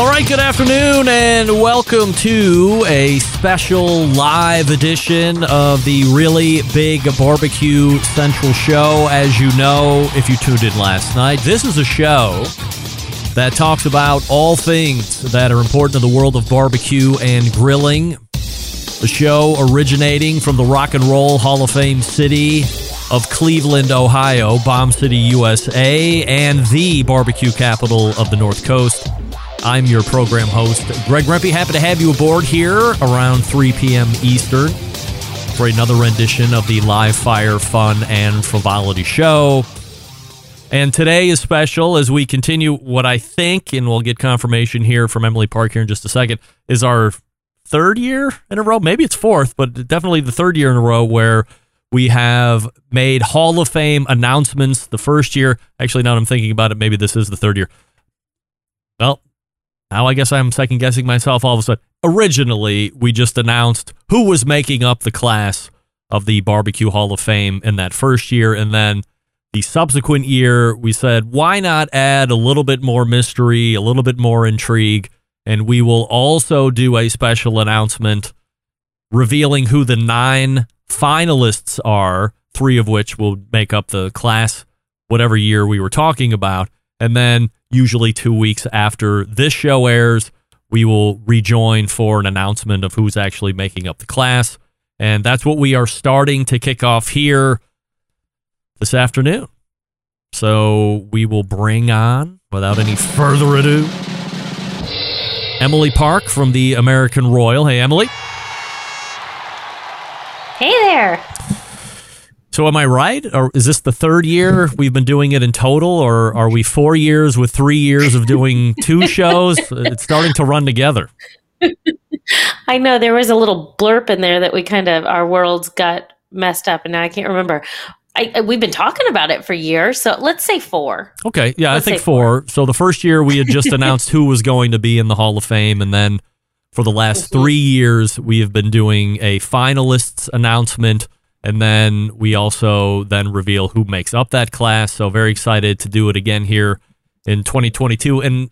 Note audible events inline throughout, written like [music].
All right, good afternoon, and welcome to a special live edition of the Really Big Barbecue Central Show. As you know, if you tuned in last night, this is a show that talks about all things that are important to the world of barbecue and grilling. The show originating from the Rock and Roll Hall of Fame city of Cleveland, Ohio, Bomb City, USA, and the barbecue capital of the North Coast. I'm your program host, Greg Rempe. Happy to have you aboard here around 3 p.m. Eastern for another rendition of the live fire fun and frivolity show. And today is special as we continue what I think, and we'll get confirmation here from Emily Park here in just a second, is our third year in a row. Maybe it's fourth, but definitely the third year in a row where we have made Hall of Fame announcements. The first year, actually, now I'm thinking about it, maybe this is the third year. Well, now I guess I'm second guessing myself all of a sudden. Originally, we just announced who was making up the class of the Barbecue Hall of Fame in that first year. And then the subsequent year, we said, why not add a little bit more mystery, a little bit more intrigue? And we will also do a special announcement revealing who the nine finalists are, three of which will make up the class, whatever year we were talking about. And then usually two weeks after this show airs, we will rejoin for an announcement of who's actually making up the class. And that's what we are starting to kick off here this afternoon. So we will bring on, without any further ado, Emily Park from the American Royal. Hey, Emily. Hey there. So am I right? Or is this the third year we've been doing it in total, or are we four years with three years of doing two shows? It's starting to run together. [laughs] I know there was a little blurb in there that we kind of our worlds got messed up, and now I can't remember. I, I- we've been talking about it for years, so let's say four. Okay, yeah, Let's I think say four. So the first year we had just [laughs] announced who was going to be in the Hall of Fame, and then for the last Mm-hmm. three years we have been doing a finalists announcement, and then we also then reveal who makes up that class. So very excited to do it again here in 2022, and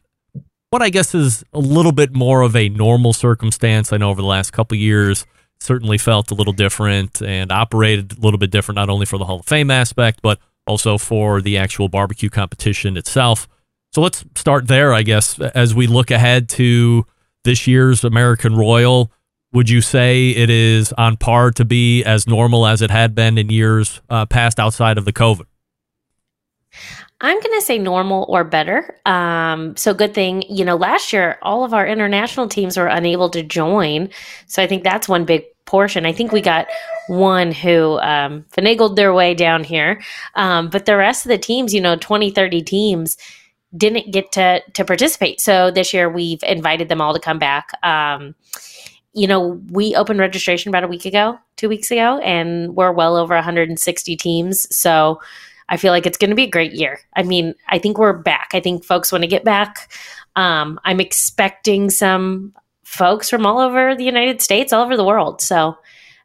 what I guess is a little bit more of a normal circumstance. I know over the last couple years certainly felt a little different and operated a little bit different, not only for the Hall of Fame aspect, but also for the actual barbecue competition itself. So let's start there, I guess, as we look ahead to this year's American Royal. Would you say it is on par to be as normal as it had been in years uh, past outside of the COVID? I'm going to say normal or better. Um, so good thing, you know, last year all of our international teams were unable to join. So I think that's one big portion. I think we got one who um, finagled their way down here. Um, but the rest of the teams, you know, 20, 30 teams didn't get to, to participate. So this year we've invited them all to come back. Um, you know, we opened registration about a week ago, two weeks ago, and we're well over 160 teams. So I feel like it's going to be a great year. I mean, I think we're back. I think folks want to get back. Um, I'm expecting some folks from all over the United States, all over the world. So,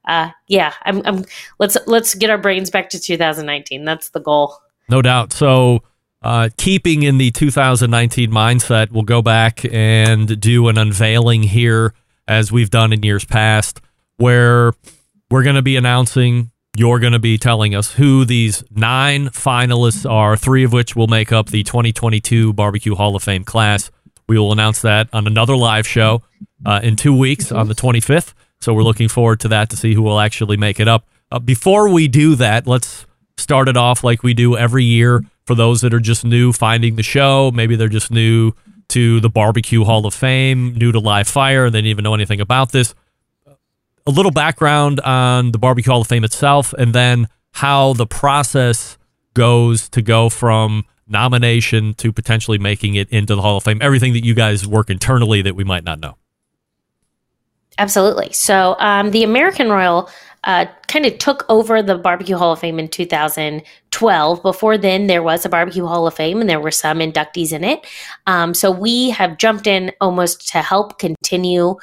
uh, yeah, I'm, I'm. Let's let's get our brains back to 2019. That's the goal. No doubt. So, uh, keeping in the 2019 mindset, we'll go back and do an unveiling here, as we've done in years past, where we're going to be announcing. You're going to be telling us who these nine finalists are, three of which will make up the 2022 Barbecue Hall of Fame class. We will announce that on another live show uh, in two weeks on the 25th. So we're looking forward to that to see who will actually make it up. Uh, before we do that, let's start it off like we do every year for those that are just new finding the show. Maybe they're just new to the Barbecue Hall of Fame, new to Live Fire, and they didn't even know anything about this. a little background on the Barbecue Hall of Fame itself, and then how the process goes to go from nomination to potentially making it into the Hall of Fame. Everything that you guys work internally that we might not know. Absolutely. So um, the American Royal uh, kind of took over the Barbecue Hall of Fame in 2012. Before then, there was a Barbecue Hall of Fame and there were some inductees in it. Um, so we have jumped in almost to help continue.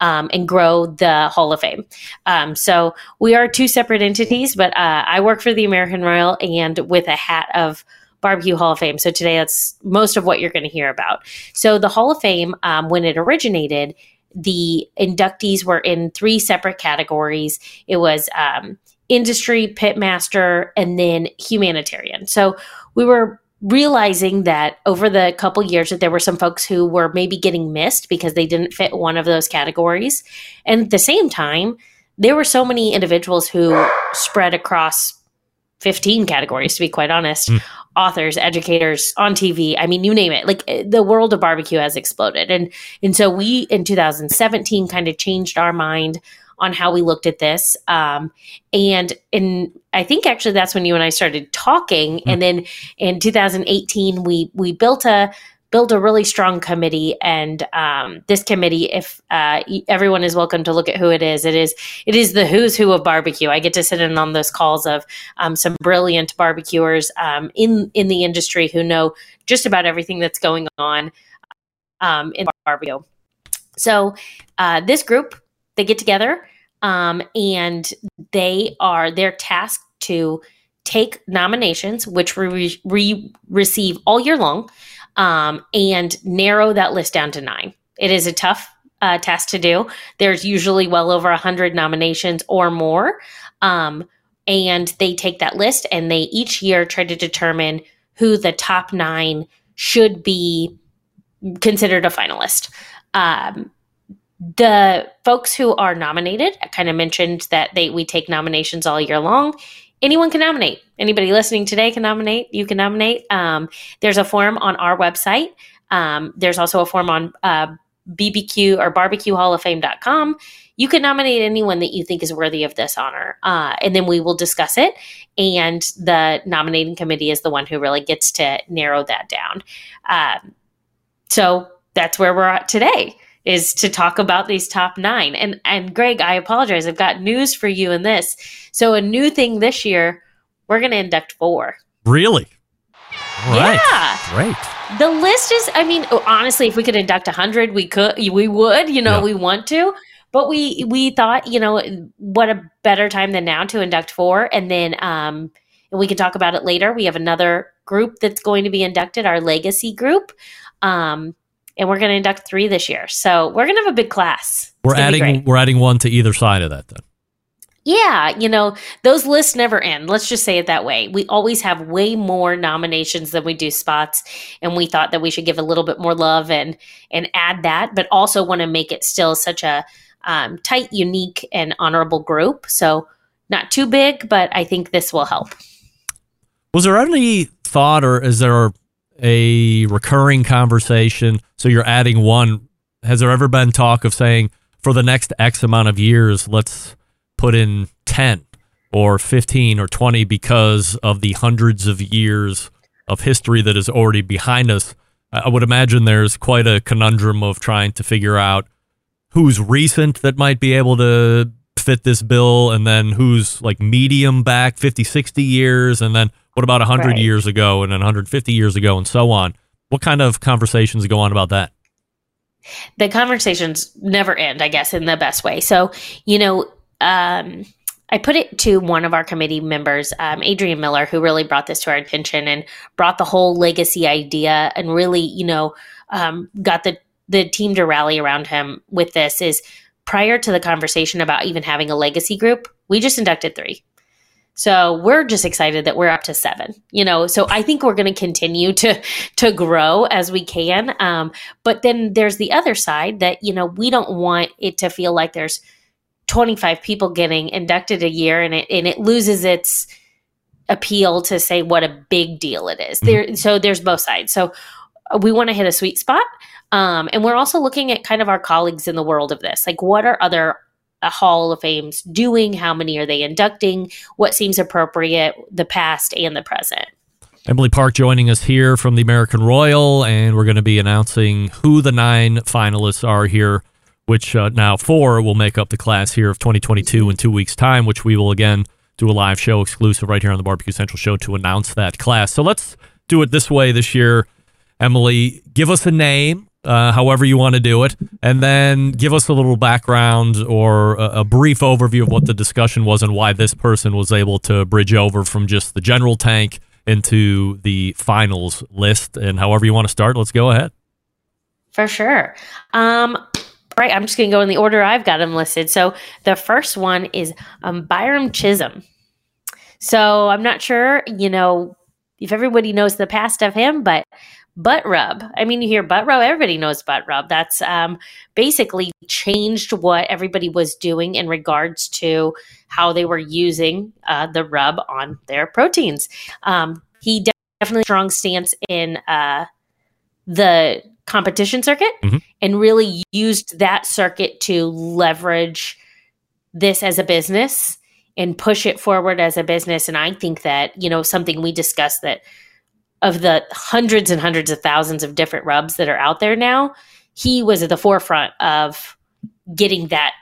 Um, and grow the Hall of Fame. Um, so we are two separate entities, but uh, I work for the American Royal and with a hat of Barbecue Hall of Fame. So today, that's most of what you're going to hear about. So the Hall of Fame, um, when it originated, the inductees were in three separate categories. It was um, industry, pitmaster, and then humanitarian. So we were realizing that over the couple years that there were some folks who were maybe getting missed because they didn't fit one of those categories. And at the same time, there were so many individuals who spread across 15 categories to be quite honest mm. Authors educators on tv i mean you name it. Like eh, the world of barbecue has exploded. And and so we in 2017 kind of changed our mind on how we looked at this. Um, and in i think actually that's when you and i started talking. Mm. and then in 2018 we we built a build a really strong committee and um, this committee if uh, everyone is welcome to look at who it is. It is it is the who's who of barbecue. I get to sit in on those calls of um, some brilliant barbecuers um, in in the industry who know just about everything that's going on um, in barbecue. So uh, this group they get together um, and they are they're tasked to take nominations which we, we receive all year long um, and narrow that list down to nine. It is a tough uh, task to do. There's usually well over 100 nominations or more. Um, and they take that list and they each year try to determine who the top nine should be considered a finalist. Um, the folks who are nominated, I kind of mentioned that they we take nominations all year long anyone can nominate. Anybody listening today can nominate. You can nominate. Um, there's a form on our website. Um, there's also a form on uh, BBQ or barbecuehalloffame.com. You can nominate anyone that you think is worthy of this honor. Uh, and then we will discuss it. And the nominating committee is the one who really gets to narrow that down. Um, so that's where we're at today is to talk about these top nine. And and Greg, I apologize. I've got news for you in this. So a new thing this year, we're gonna induct four. Really? All yeah. Great. The list is, I mean, honestly, if we could induct a hundred, we could we would, you know, yeah. we want to. But we we thought, you know, what a better time than now to induct four. And then um and we can talk about it later. We have another group that's going to be inducted, our legacy group. Um, and we're going to induct three this year. So we're going to have a big class. We're adding we're adding one to either side of that then. Yeah, you know, those lists never end. Let's just say it that way. We always have way more nominations than we do spots, and we thought that we should give a little bit more love and and add that, but also want to make it still such a um, tight, unique, and honorable group. So not too big, but I think this will help. Was there any thought, or is there a recurring conversation. So you're adding one. Has there ever been talk of saying for the next X amount of years, let's put in 10 or 15 or 20 because of the hundreds of years of history that is already behind us? I would imagine there's quite a conundrum of trying to figure out who's recent that might be able to fit this bill and then who's like medium back 50 60 years and then what about 100 right. years ago and then 150 years ago and so on? What kind of conversations go on about that? The conversations never end, I guess, in the best way. So, you know, um, I put it to one of our committee members, um, Adrian Miller, who really brought this to our attention and brought the whole legacy idea and really, you know, um, got the the team to rally around him with this. Is prior to the conversation about even having a legacy group, we just inducted three. So we're just excited that we're up to seven. You know, so I think we're going to continue to to grow as we can. Um, but then there's the other side that you know we don't want it to feel like there's 25 people getting inducted a year and it and it loses its appeal to say what a big deal it is. Mm-hmm. There, so there's both sides. So we want to hit a sweet spot. Um, and we're also looking at kind of our colleagues in the world of this. Like, what are other a Hall of Fame's doing, how many are they inducting, what seems appropriate, the past and the present. Emily Park joining us here from the American Royal, and we're going to be announcing who the nine finalists are here, which uh, now four will make up the class here of 2022 in two weeks' time, which we will again do a live show exclusive right here on the Barbecue Central show to announce that class. So let's do it this way this year. Emily, give us a name, uh, however you want to do it, and then give us a little background or a, a, brief overview of what the discussion was and why this person was able to bridge over from just the general tank into the finals list. And however you want to start, let's go ahead. For sure. Um, right, I'm just going to go in the order I've got them listed. So the first one is um, Byron Chisholm. So I'm not sure, you know, if everybody knows the past of him, but butt rub. I mean, you hear butt rub, everybody knows butt rub. That's um, basically changed what everybody was doing in regards to how they were using uh, the rub on their proteins. Um, he definitely strong stance in uh, the competition circuit mm-hmm. and really used that circuit to leverage this as a business and push it forward as a business. And I think that, you know, something we discussed that of the hundreds and hundreds of thousands of different rubs that are out there now, he was at the forefront of getting that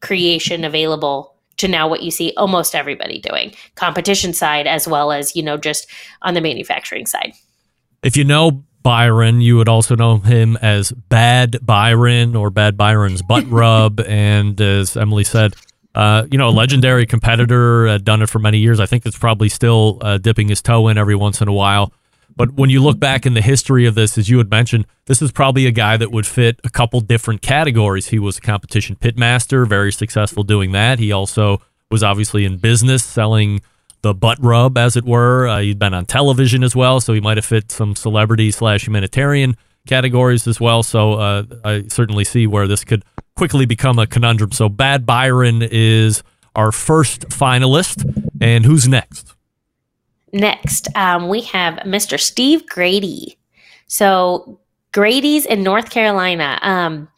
creation available to now what you see almost everybody doing competition side as well as you know just on the manufacturing side if you know byron you would also know him as bad byron or bad byron's butt [laughs] rub and as emily said uh, you know, a legendary competitor, uh, done it for many years. I think it's probably still uh, dipping his toe in every once in a while. But when you look back in the history of this, as you had mentioned, this is probably a guy that would fit a couple different categories. He was a competition pitmaster, very successful doing that. He also was obviously in business, selling the butt rub, as it were. Uh, he'd been on television as well, so he might have fit some celebrity slash humanitarian categories as well. So uh, I certainly see where this could quickly become a conundrum. So Bad Byron is our first finalist, and who's next? Next, um, we have Mr. Steve Grady. So Grady's in North Carolina. Um,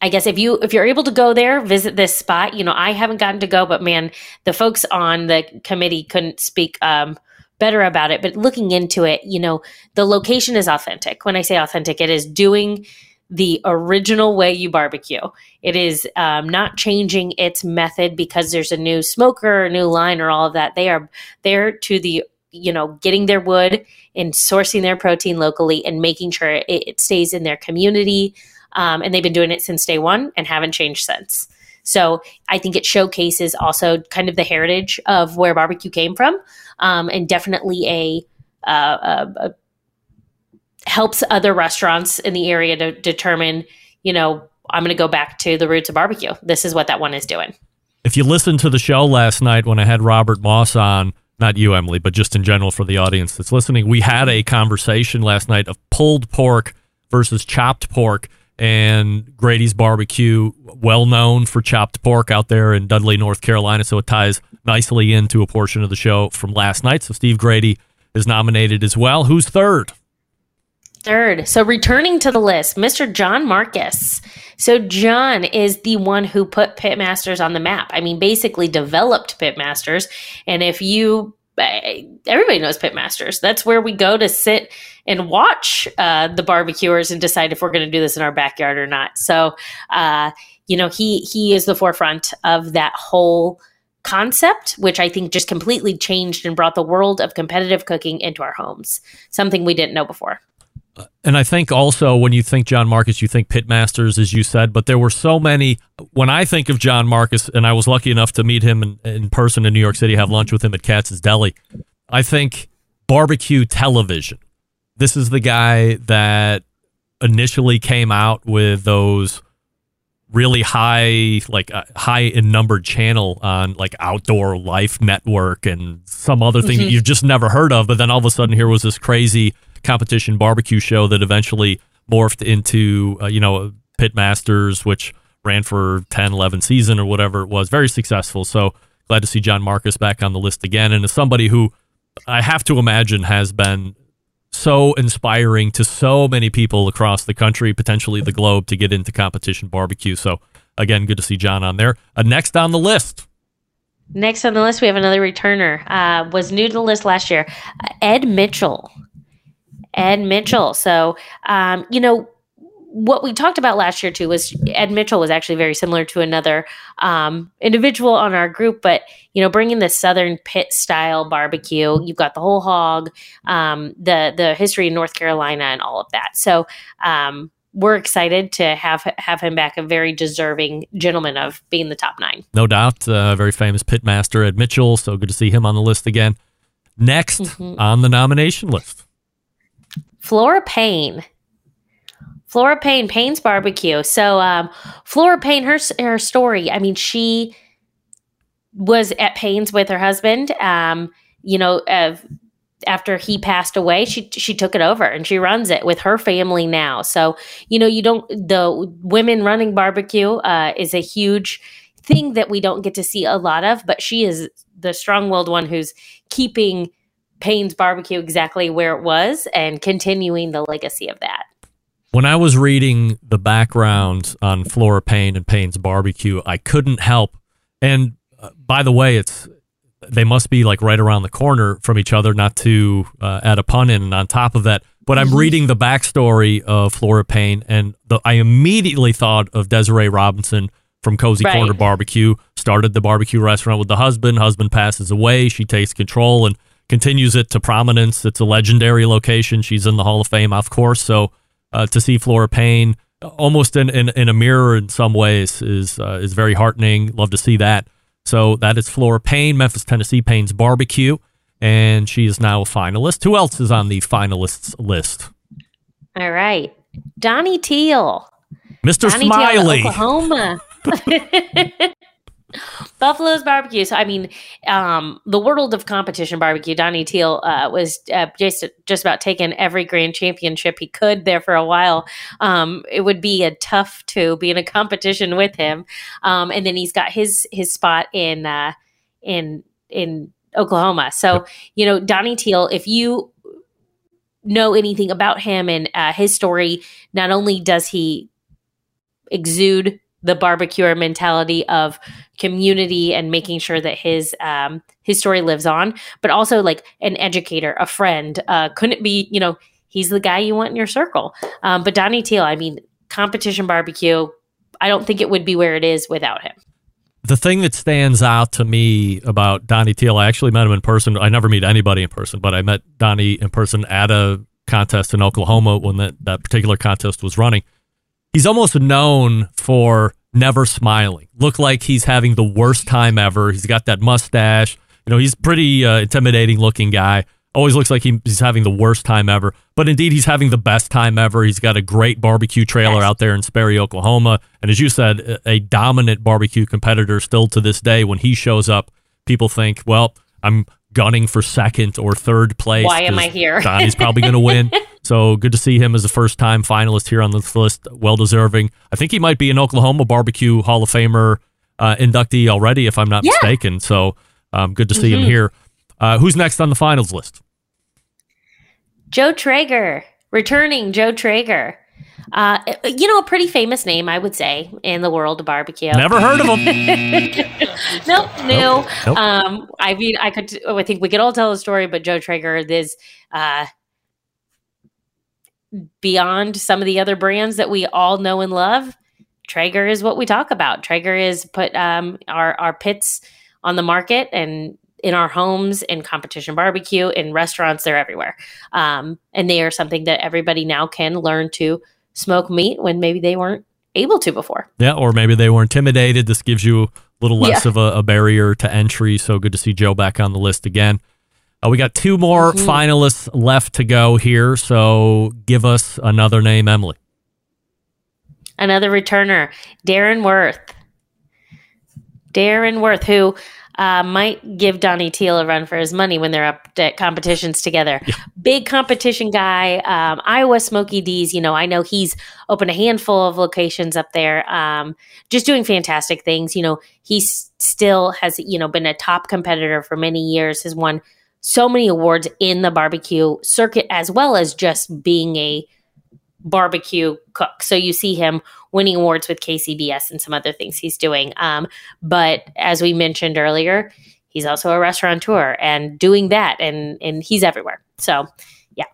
I guess if you if you're able to go there, visit this spot. You know, I haven't gotten to go, but man, the folks on the committee couldn't speak um, better about it. But looking into it, you know, the location is authentic. When I say authentic, it is doing the original way you barbecue. It is um, not changing its method because there's a new smoker, a new line, or all of that. They are there to the you know, getting their wood and sourcing their protein locally and making sure it, it stays in their community. Um, and they've been doing it since day one and haven't changed since. So I think it showcases also kind of the heritage of where barbecue came from, um, and definitely a, uh, a, a, helps other restaurants in the area to determine, you know, I'm going to go back to the roots of barbecue. This is what that one is doing. If you listened to the show last night when I had Robert Moss on, not you, Emily, but just in general for the audience that's listening, we had a conversation last night of pulled pork versus chopped pork. And Grady's Barbecue, well known for chopped pork out there in Dudley, North Carolina. So it ties nicely into a portion of the show from last night. So Steve Grady is nominated as well. Who's third? Third. So returning to the list, Mr. John Markus. So John is the one who put Pitmasters on the map. I mean, basically developed Pitmasters. And if you, eh, everybody knows Pitmasters. That's where we go to sit and watch uh, the barbecuers and decide if we're going to do this in our backyard or not. So, uh, you know, he he is the forefront of that whole concept, which I think just completely changed and brought the world of competitive cooking into our homes. Something we didn't know before and I think also when you think John Markus, you think Pitmasters, as you said, but there were so many. When I think of John Markus, and I was lucky enough to meet him in, in person in New York City, have lunch with him at Katz's Deli, I think barbecue television. This is the guy that initially came out with those really high, like uh, high in numbered channel on like Outdoor Life Network and some other thing mm-hmm. that you've just never heard of. But then all of a sudden, here was this crazy competition barbecue show that eventually morphed into, uh, you know, Pitmasters, which ran for 10, 11 season or whatever it was. Very successful. So glad to see John Markus back on the list again. And as somebody who I have to imagine has been so inspiring to so many people across the country, potentially the globe, to get into competition barbecue. So again, good to see John on there. Uh, next on the list. Next on the list, we have another returner. Uh, was new to the list last year, uh, Ed Mitchell. Ed Mitchell. So, um, you know, what we talked about last year too was Ed Mitchell was actually very similar to another um, individual on our group, but you know, bringing the Southern pit style barbecue, you've got the whole hog, um, the the history in North Carolina, and all of that. So um, we're excited to have have him back, a very deserving gentleman of being the top nine. No doubt, uh, very famous pitmaster Ed Mitchell. So good to see him on the list again. Next mm-hmm. on the nomination list, Flora Payne. Flora Payne, Payne's Barbecue. So, um, Flora Payne, her her story. I mean, she was at Payne's with her husband. Um, you know, uh, after he passed away, she she took it over and she runs it with her family now. So, you know, you don't the women running barbecue uh, is a huge thing that we don't get to see a lot of, but she is the strong-willed one who's keeping Payne's barbecue exactly where it was and continuing the legacy of that. When I was reading the background on Flora Payne and Payne's barbecue, I couldn't help. And uh, by the way, it's they must be like right around the corner from each other, not to uh, add a pun in. And on top of that, but I'm mm-hmm. reading the backstory of Flora Payne, and the, I immediately thought of Desiree Robinson from Cozy right. Corner Barbecue. Started the barbecue restaurant with the husband. Husband passes away. She takes control and continues it to prominence. It's a legendary location. She's in the Hall of Fame, of course. So uh, to see Flora Payne almost in, in, in, a mirror in some ways is uh, is very heartening. Love to see that. So that is Flora Payne, Memphis, Tennessee Payne's Barbecue, and she is now a finalist. Who else is on the finalists list? All right, Donnie Teel, Mr. Donnie Smiley, Teel, Oklahoma. [laughs] [laughs] Buffalo's barbecue. So I mean, um, the world of competition barbecue. Donnie Teel uh, was uh, just just about taking every grand championship he could there for a while. Um, it would be a tough to be in a competition with him. Um, and then he's got his his spot in uh, in in Oklahoma. So you know, Donnie Teel. If you know anything about him and uh, his story, not only does he exude the barbecue mentality of community and making sure that his um, his story lives on, but also like an educator, a friend. Uh, couldn't be, you know, he's the guy you want in your circle. Um, but Donnie Teel, I mean, competition barbecue. I don't think it would be where it is without him. The thing that stands out to me about Donnie Teel, I actually met him in person. I never meet anybody in person, but I met Donnie in person at a contest in Oklahoma when that, that particular contest was running he's almost known for never smiling. Look like he's having the worst time ever. He's got that mustache. You know, he's pretty uh, intimidating looking guy. Always looks like he, he's having the worst time ever. But indeed, he's having the best time ever. He's got a great barbecue trailer yes. out there in Sperry, Oklahoma. And as you said, a, dominant barbecue competitor still to this day. When he shows up, people think, well, I'm gunning for second or third place. Why am I here? Donnie's probably going to win. [laughs] So good to see him as a first time finalist here on this list. Well deserving. I think he might be an Oklahoma Barbecue Hall of Famer uh, inductee already, if I'm not yeah. mistaken. So um, good to see mm-hmm. him here. Uh, who's next on the finals list? Joe Traeger, returning Joe Traeger. Uh, you know, a pretty famous name, I would say, in the world of barbecue. Never heard of him. [laughs] nope, no. Nope. Um, I mean, I could. I think we could all tell a story, but Joe Traeger is uh, beyond some of the other brands that we all know and love. Traeger is what we talk about. Traeger is put um, our our pits on the market and in our homes, in competition barbecue, in restaurants. They're everywhere, um, and they are something that everybody now can learn to smoke meat when maybe they weren't able to before. Yeah, or maybe they were intimidated. This gives you a little less yeah. of a, a, barrier to entry. So good to see Joe back on the list again. Uh, we got two more mm-hmm. finalists left to go here. So give us another name, Emily. Another returner, Darren Warth. Darren Warth, who uh, might give Donnie Teel a run for his money when they're up at competitions together. Yeah. Big competition guy. Um, Iowa Smokey D's, you know, I know he's opened a handful of locations up there, um, just doing fantastic things. You know, he still has, you know, been a top competitor for many years, has won so many awards in the barbecue circuit, as well as just being a barbecue cook. So you see him winning awards with KCBS and some other things he's doing. Um, but as we mentioned earlier, he's also a restaurateur and doing that, and and he's everywhere. So yeah,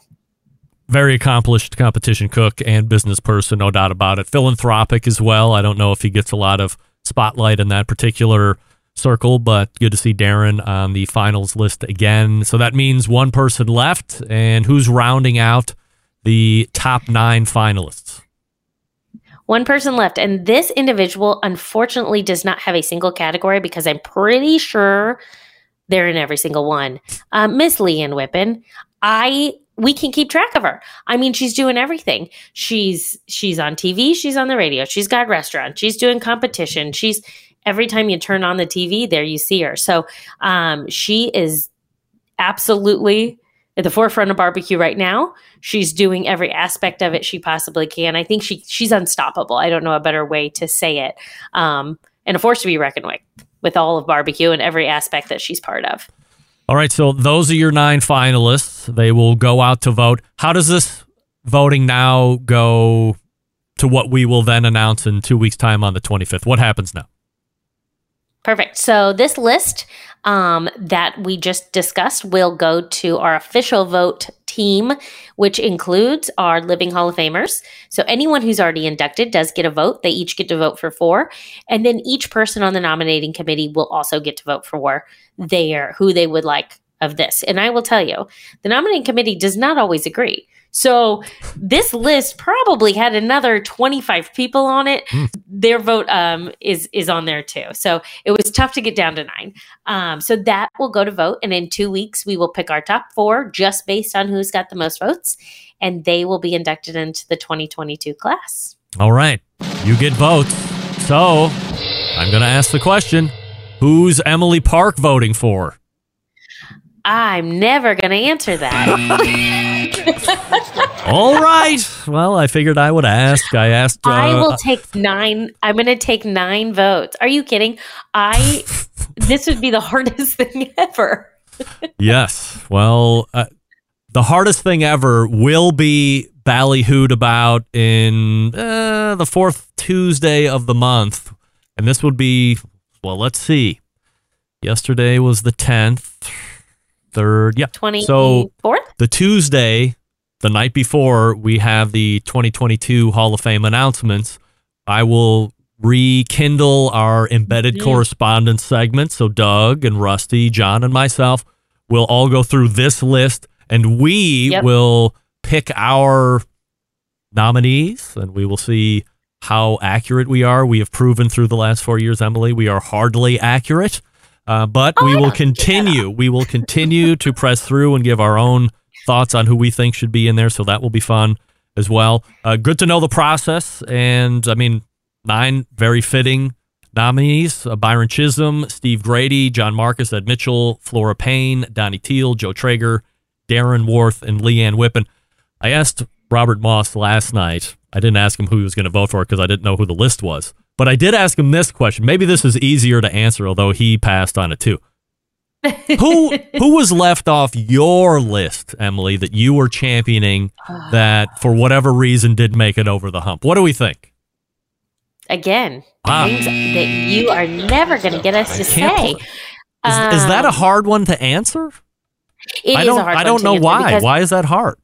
very accomplished competition cook and business person, no doubt about it. Philanthropic as well. I don't know if he gets a lot of spotlight in that particular circle, but good to see Darren on the finals list again. So that means one person left, and who's rounding out the top nine finalists? One person left, and this individual unfortunately does not have a single category because I'm pretty sure they're in every single one. Uh, Miss Leanne Whippen, I we can keep track of her. I mean, she's doing everything. She's she's on TV, she's on the radio, she's got restaurant, she's doing competition. She's every time you turn on the TV, there you see her. So um, she is absolutely at the forefront of barbecue right now. She's doing every aspect of it she possibly can. I think she she's unstoppable. I don't know a better way to say it. Um, and a force to be reckoned with with all of barbecue and every aspect that she's part of. All right, so those are your nine finalists. They will go out to vote. How does this voting now go to what we will then announce in two weeks' time on the 25th? What happens now? Perfect. So this list um, that we just discussed will go to our official vote team, which includes our Living Hall of Famers. So anyone who's already inducted does get a vote. They each get to vote for four, and then each person on the nominating committee will also get to vote for their who they would like of this. And I will tell you, the nominating committee does not always agree. So this list probably had another 25 people on it. Mm. Their vote um, is is on there too. So it was tough to get down to nine. Um, so that will go to vote, and in two weeks we will pick our top four just based on who's got the most votes, and they will be inducted into the 2022 class. All right, you get votes. So I'm going to ask the question: Who's Emily Park voting for? I'm never going to answer that. [laughs] [laughs] All right. Well, I figured I would ask. I asked. Uh, I will take nine. I'm going to take nine votes. Are you kidding? I. this would be the [laughs] hardest thing ever. yes. Well, uh, the hardest thing ever will be ballyhooed about in uh, the fourth Tuesday of the month, and this would be. Well, let's see. Yesterday was the tenth third. Yeah. 24th? So the Tuesday, the night before, we have the 2022 Hall of Fame announcements. I will rekindle our embedded yeah. correspondence segment. So Doug and Rusty, John and myself will all go through this list and we yep. will pick our nominees and we will see how accurate we are. We have proven through the last four years, Emily, we are hardly accurate. Uh, but oh, we will continue. We will continue to press through and give our own thoughts on who we think should be in there. So that will be fun as well. Uh, good to know the process. And I mean, nine very fitting nominees uh, Byron Chisholm, Steve Grady, John Markus, Ed Mitchell, Flora Payne, Donnie Teel, Joe Traeger, Darren Warth, and Leanne Whippen. I asked Robert Moss last night. I didn't ask him who he was going to vote for because I didn't know who the list was. But I did ask him this question. Maybe this is easier to answer, although he passed on it too. Who [laughs] who was left off your list, Emily, that you were championing [sighs] that for whatever reason did make it over the hump? What do we think? Again, ah. things that you are never going to get us to say. Is, um, is, that a um, hard one to answer? It I don't, I don't know why. Why is that hard?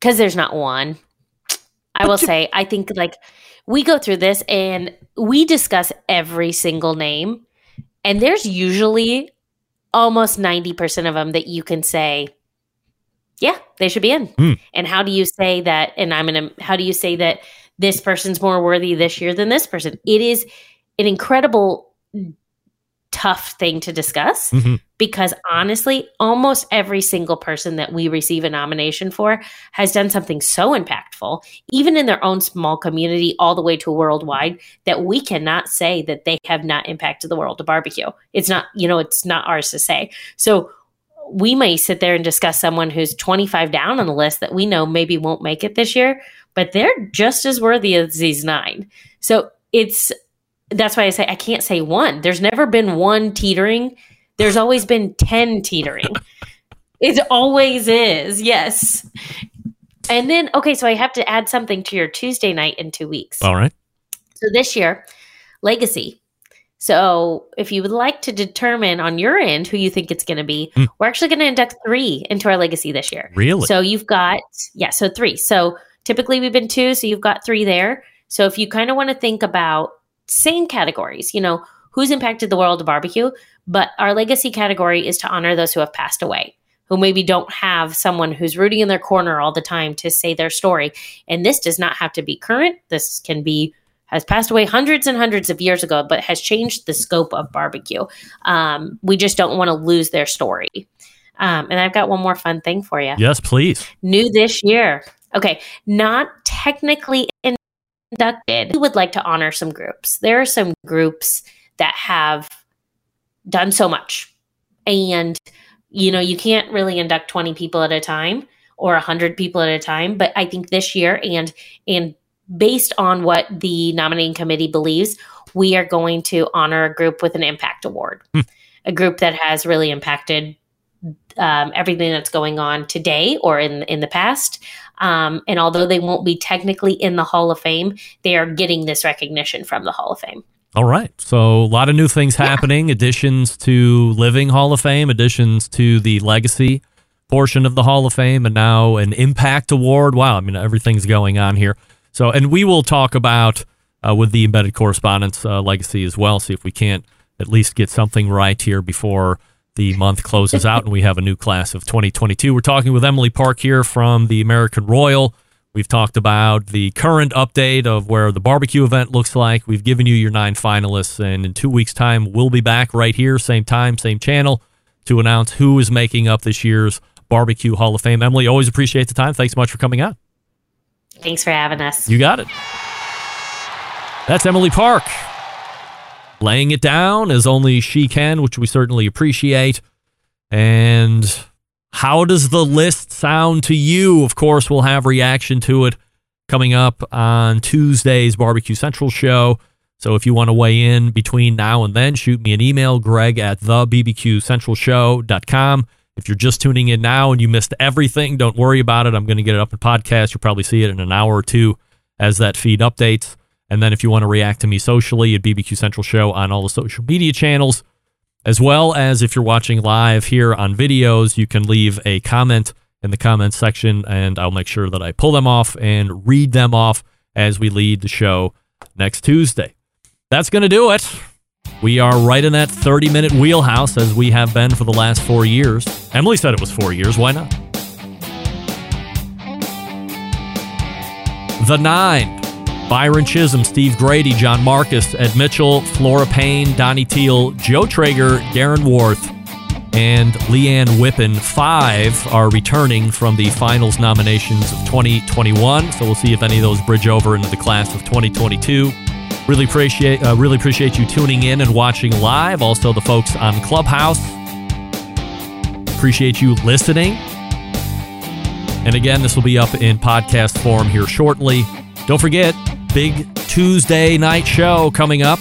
Because there's not one. I but will you, say, I think like we go through this and we discuss every single name, and there's usually almost 90% of them that you can say, yeah, they should be in. Mm. And how do you say that? And I'm going to, how do you say that this person's more worthy this year than this person? It is an incredible tough thing to discuss mm-hmm. because honestly, almost every single person that we receive a nomination for has done something so impactful, even in their own small community, all the way to worldwide, that we cannot say that they have not impacted the world of barbecue. It's not, you know, it's not ours to say. So we may sit there and discuss someone who's 25 down on the list that we know maybe won't make it this year, but they're just as worthy as these nine. So it's that's why I say I can't say one. There's never been one teetering. There's always been 10 teetering. [laughs] it always is. Yes. And then, okay, so I have to add something to your Tuesday night in two weeks. All right. So this year, legacy. So if you would like to determine on your end who you think it's going to be, Hmm. we're actually going to induct three into our legacy this year. Really? So you've got, yeah, so three. So typically we've been two, so you've got three there. So if you kind of want to think about same categories, you know, who's impacted the world of barbecue, but our legacy category is to honor those who have passed away, who maybe don't have someone who's rooting in their corner all the time to say their story. And this does not have to be current. This can be has passed away hundreds and hundreds of years ago, but has changed the scope of barbecue. Um, we just don't want to lose their story. Um, and I've got one more fun thing for you yes, please. new this year. Okay, not technically inducted. We would like to honor some groups. There are some groups that have done so much. And you know, you can't really induct 20 people at a time or 100 people at a time, but I think this year and and based on what the nominating committee believes, we are going to honor a group with an impact award. Hmm. A group that has really impacted um, everything that's going on today or in in the past. Um, and although they won't be technically in the Hall of Fame, they are getting this recognition from the Hall of Fame. All right. So a lot of new things happening, additions to Living Hall of Fame, additions to the Legacy portion of the Hall of Fame, and now an Impact Award. Wow. I mean, everything's going on here. So, and we will talk about uh, with the embedded correspondence uh, legacy as well, see if we can't at least get something right here before the month closes out and we have a new class of 2022. We're talking with Emily Park here from the American Royal. We've talked about the current update of where the barbecue event looks like. We've given you your nine finalists, and in two weeks' time, we'll be back right here, same time, same channel, to announce who is making up this year's Barbecue Hall of Fame. Emily, always appreciate the time. Thanks so much for coming out. Thanks for having us. You got it. That's Emily Park. Laying it down as only she can, which we certainly appreciate. And how does the list sound to you? Of course, we'll have reaction to it coming up on Tuesday's Barbecue Central show. So if you want to weigh in between now and then, shoot me an email, greg at the bbqcentralshow.com. If you're just tuning in now and you missed everything, don't worry about it. I'm going to get it up in podcast. You'll probably see it in an hour or two as that feed updates. And then if you want to react to me socially at BBQ Central Show on all the social media channels, as well as if you're watching live here on videos, you can leave a comment in the comments section and I'll make sure that I pull them off and read them off as we lead the show next Tuesday. That's going to do it. We are right in that 30 minute wheelhouse as we have been for the last four years. Emily said it was four years. Why not? The Nine. Byron Chisholm, Steve Grady, John Markus, Ed Mitchell, Flora Payne, Donnie Teel, Joe Traeger, Darren Warth, and Leanne Whippen. Five are returning from the finals nominations of 2021. So we'll see if any of those bridge over into the class of 2022. Really appreciate uh, really appreciate you tuning in and watching live. Also the folks on Clubhouse. Appreciate you listening. And again, this will be up in podcast form here shortly. Don't forget, big Tuesday night show coming up.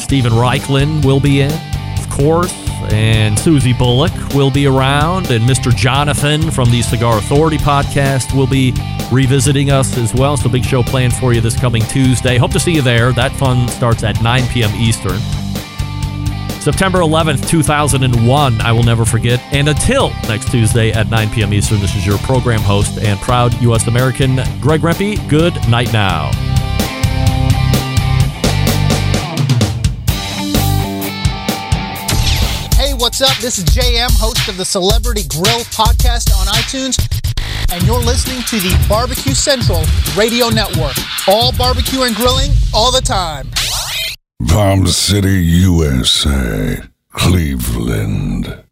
Steven Raichlen will be in, of course, and Susie Bulloch will be around, and Mr. Jonathan from the Cigar Authority podcast will be revisiting us as well. So, big show planned for you this coming Tuesday. Hope to see you there. That fun starts at 9 p.m. Eastern. September 11th, 2001, I will never forget. And until next Tuesday at 9 p.m. Eastern, this is your program host and proud U.S. American, Greg Rempe. Good night now. Hey, what's up? This is JM, host of the Celebrity Grill podcast on iTunes, and you're listening to the Barbecue Central Radio Network. All barbecue and grilling all the time. Palm City, USA, Cleveland.